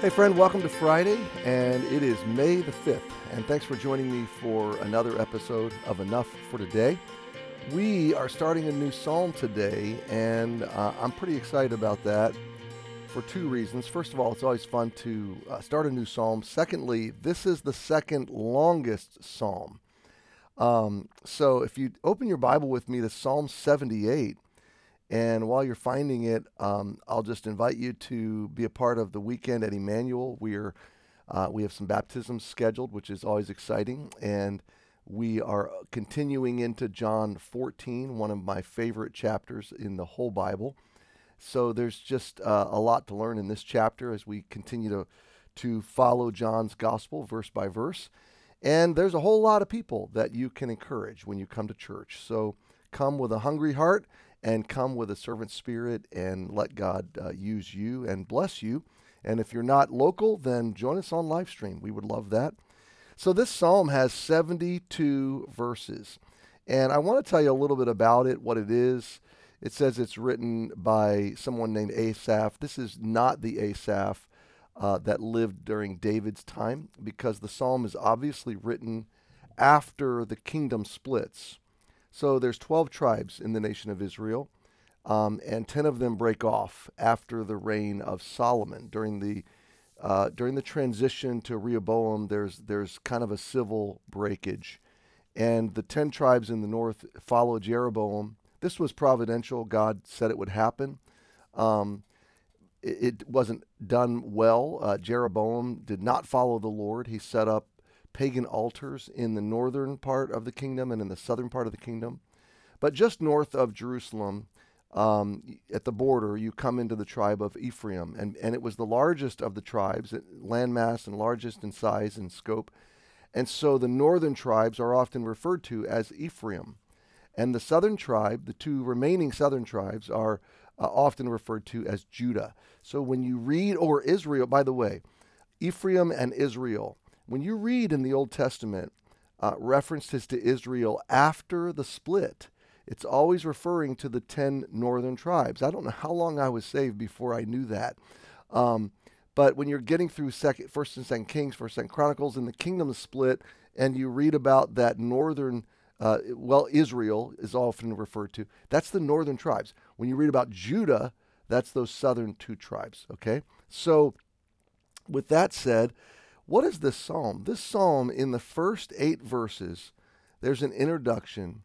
Hey, friend, welcome to Friday, and it is May the 5th. And thanks for joining me for another episode of Enough for Today. We are starting a new psalm today, and uh, I'm pretty excited about that for two reasons. First of all, it's always fun to uh, start a new psalm. Secondly, this is the second longest psalm. Um, so if you open your Bible with me to Psalm 78, and while you're finding it, um, I'll just invite you to be a part of the weekend at Emmanuel. We're uh, we have some baptisms scheduled, which is always exciting, and we are continuing into John 14, one of my favorite chapters in the whole Bible. So there's just uh, a lot to learn in this chapter as we continue to to follow John's gospel verse by verse. And there's a whole lot of people that you can encourage when you come to church. So come with a hungry heart and come with a servant spirit and let God uh, use you and bless you. And if you're not local, then join us on live stream. We would love that. So this psalm has 72 verses. And I want to tell you a little bit about it, what it is. It says it's written by someone named Asaph. This is not the Asaph uh, that lived during David's time because the psalm is obviously written after the kingdom splits. So there's 12 tribes in the nation of Israel, um, and 10 of them break off after the reign of Solomon. During the uh, during the transition to Rehoboam, there's there's kind of a civil breakage, and the 10 tribes in the north follow Jeroboam. This was providential. God said it would happen. Um, it, it, wasn't done well. Uh, Jeroboam did not follow the Lord. He set up pagan altars in the northern part of the kingdom and in the southern part of the kingdom. But just north of Jerusalem, um, at the border, you come into the tribe of Ephraim, and, and it was the largest of the tribes, landmass and largest in size and scope. And so the northern tribes are often referred to as Ephraim. And the southern tribe, the two remaining southern tribes, are uh, often referred to as Judah. So when you read, or Israel, by the way, Ephraim and Israel when you read in the Old Testament uh, references to Israel after the split, it's always referring to the 10 northern tribes. I don't know how long I was saved before I knew that. Um, but when you're getting through second, First and Second Kings, First and Chronicles, and the kingdom split, and you read about that northern, uh, well, Israel is often referred to. That's the northern tribes. When you read about Judah, that's those southern two tribes. Okay, so with that said, what is this psalm? This psalm, in the first eight verses, there's an introduction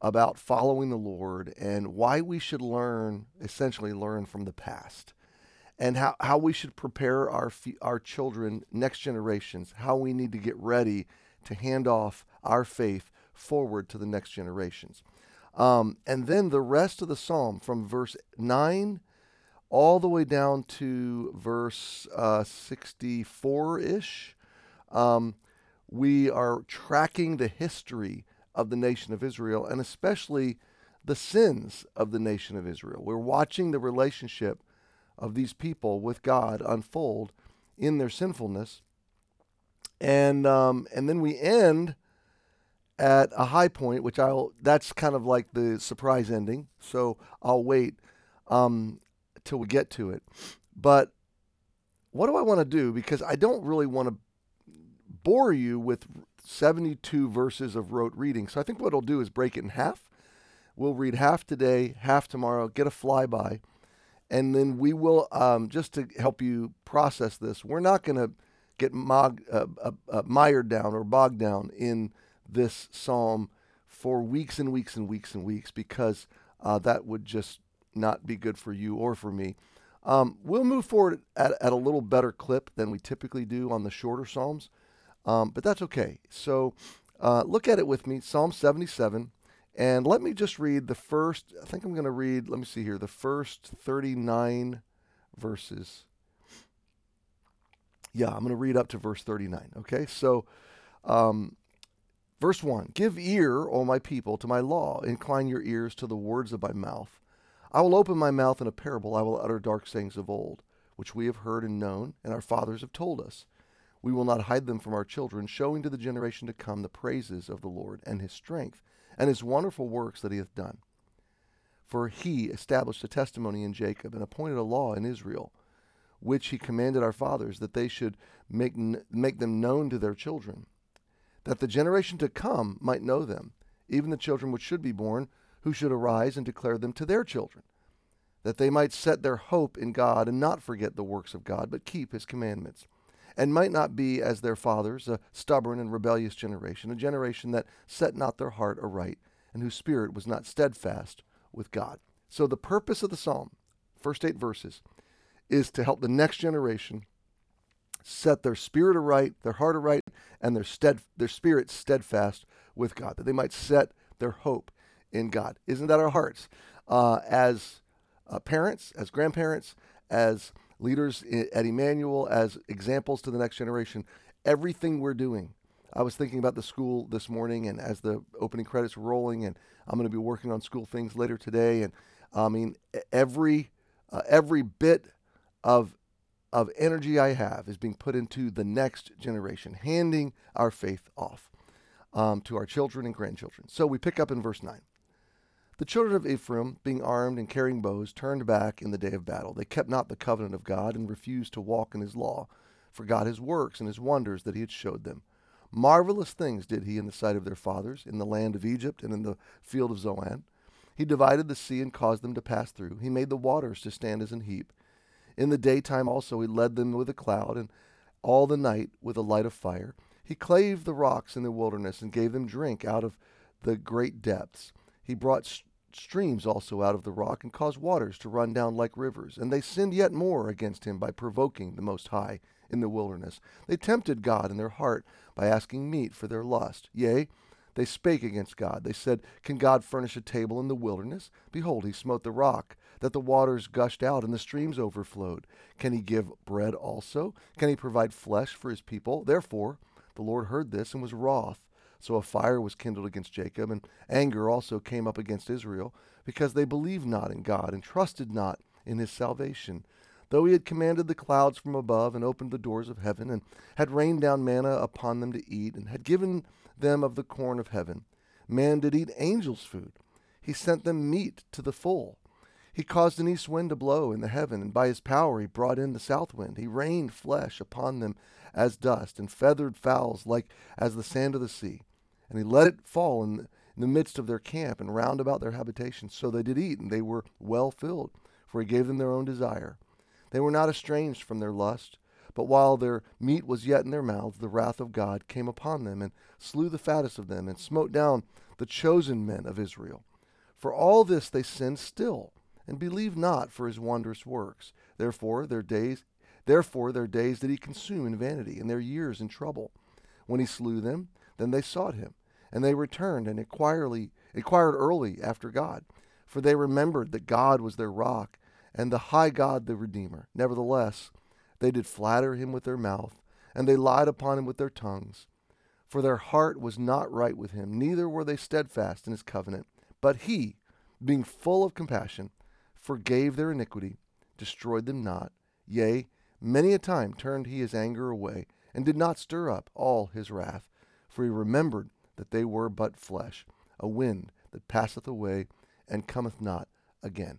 about following the Lord and why we should learn, essentially, learn from the past, and how, how we should prepare our, our children, next generations, how we need to get ready to hand off our faith forward to the next generations. Um, and then the rest of the psalm, from verse 9 all the way down to verse 64 uh, ish, um, we are tracking the history of the nation of Israel and especially the sins of the nation of Israel. We're watching the relationship of these people with God unfold in their sinfulness. And, um, and then we end at a high point, which I'll, that's kind of like the surprise ending. So I'll wait. Um, till we get to it. But what do I want to do? Because I don't really want to bore you with 72 verses of rote reading. So I think what I'll do is break it in half. We'll read half today, half tomorrow, get a flyby, and then we will, um, just to help you process this, we're not going to get mog, uh, uh, uh, mired down or bogged down in this psalm for weeks and weeks and weeks and weeks because uh, that would just not be good for you or for me. Um, we'll move forward at, at, a little better clip than we typically do on the shorter Psalms, um, but that's okay. So uh, look at it with me, Psalm 77, and let me just read the first, I think I'm going to read, let me see here, the first 39 verses. Yeah, I'm going to read up to verse 39, okay? So, um, verse 1 Give ear, O my people, to my law, incline your ears to the words of my mouth. I will open my mouth in a parable. I will utter dark sayings of old, which we have heard and known, and our fathers have told us. We will not hide them from our children, showing to the generation to come the praises of the Lord and his strength, and his wonderful works that he hath done. For he established a testimony in Jacob and appointed a law in Israel which he commanded our fathers, that they should make, make them known to their children, that the generation to come might know them, even the children which should be born, who should arise and declare them to their children, that they might set their hope in God and not forget the works of God, but keep his commandments, and might not be as their fathers, a stubborn and rebellious generation, a generation that set not their heart aright, and whose spirit was not steadfast with God. So the purpose of the psalm, first eight verses, is to help the next generation set their spirit aright, their heart aright, and their stead, their spirit steadfast with God, that they might set their hope in God. Isn't that our hearts? Uh, as uh, parents, as grandparents, as leaders at Emmanuel, as examples to the next generation, everything we're doing. I was thinking about the school this morning, and as the opening credits were rolling, and I'm going to be working on school things later today, and I mean every uh, every bit of of energy I have is being put into the next generation, handing our faith off um, to our children and grandchildren. So we pick up in verse 9. The children of Ephraim, being armed and carrying bows, turned back in the day of battle. They kept not the covenant of God and refused to walk in his law, forgot his works and his wonders that he had showed them. Marvelous things did he in the sight of their fathers, in the land of Egypt and in the field of Zoan. He divided the sea and caused them to pass through. He made the waters to stand as an heap. In the daytime also he led them with a cloud, and all the night with a light of fire. He clave the rocks in the wilderness, and gave them drink out of the great depths. He brought st- streams also out of the rock, and caused waters to run down like rivers. And they sinned yet more against him by provoking the Most High in the wilderness. They tempted God in their heart by asking meat for their lust. Yea, they spake against God. They said, Can God furnish a table in the wilderness? Behold, he smote the rock that the waters gushed out and the streams overflowed. Can he give bread also? Can he provide flesh for his people? Therefore, the Lord heard this and was wroth. So a fire was kindled against Jacob, and anger also came up against Israel, because they believed not in God and trusted not in his salvation. Though he had commanded the clouds from above and opened the doors of heaven, and had rained down manna upon them to eat, and had given them of the corn of heaven, man did eat angels' food. He sent them meat to the full. He caused an east wind to blow in the heaven, and by his power he brought in the south wind. He rained flesh upon them as dust, and feathered fowls like as the sand of the sea. And he let it fall in the, in the midst of their camp and round about their habitation. So they did eat, and they were well filled, for he gave them their own desire. They were not estranged from their lust, but while their meat was yet in their mouths, the wrath of God came upon them, and slew the fattest of them, and smote down the chosen men of Israel. For all this they sinned still and believe not for his wondrous works. Therefore their days therefore their days did he consume in vanity, and their years in trouble. When he slew them, then they sought him, and they returned and inquired early after God, for they remembered that God was their rock, and the high God the Redeemer. Nevertheless, they did flatter him with their mouth, and they lied upon him with their tongues. For their heart was not right with him, neither were they steadfast in his covenant. But he, being full of compassion, forgave their iniquity, destroyed them not. Yea, many a time turned he his anger away, and did not stir up all his wrath. For he remembered that they were but flesh, a wind that passeth away and cometh not again.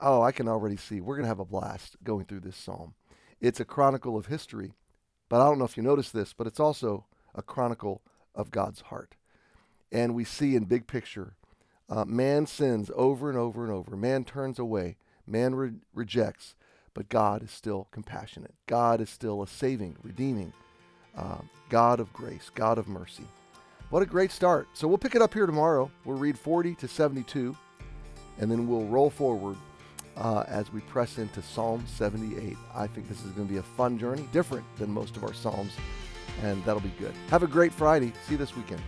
Oh, I can already see. We're going to have a blast going through this psalm. It's a chronicle of history, but I don't know if you notice this, but it's also a chronicle of God's heart. And we see in big picture uh, man sins over and over and over. Man turns away. Man re- rejects. But God is still compassionate. God is still a saving, redeeming uh, God of grace, God of mercy. What a great start. So we'll pick it up here tomorrow. We'll read 40 to 72, and then we'll roll forward uh, as we press into Psalm 78. I think this is going to be a fun journey, different than most of our Psalms, and that'll be good. Have a great Friday. See you this weekend.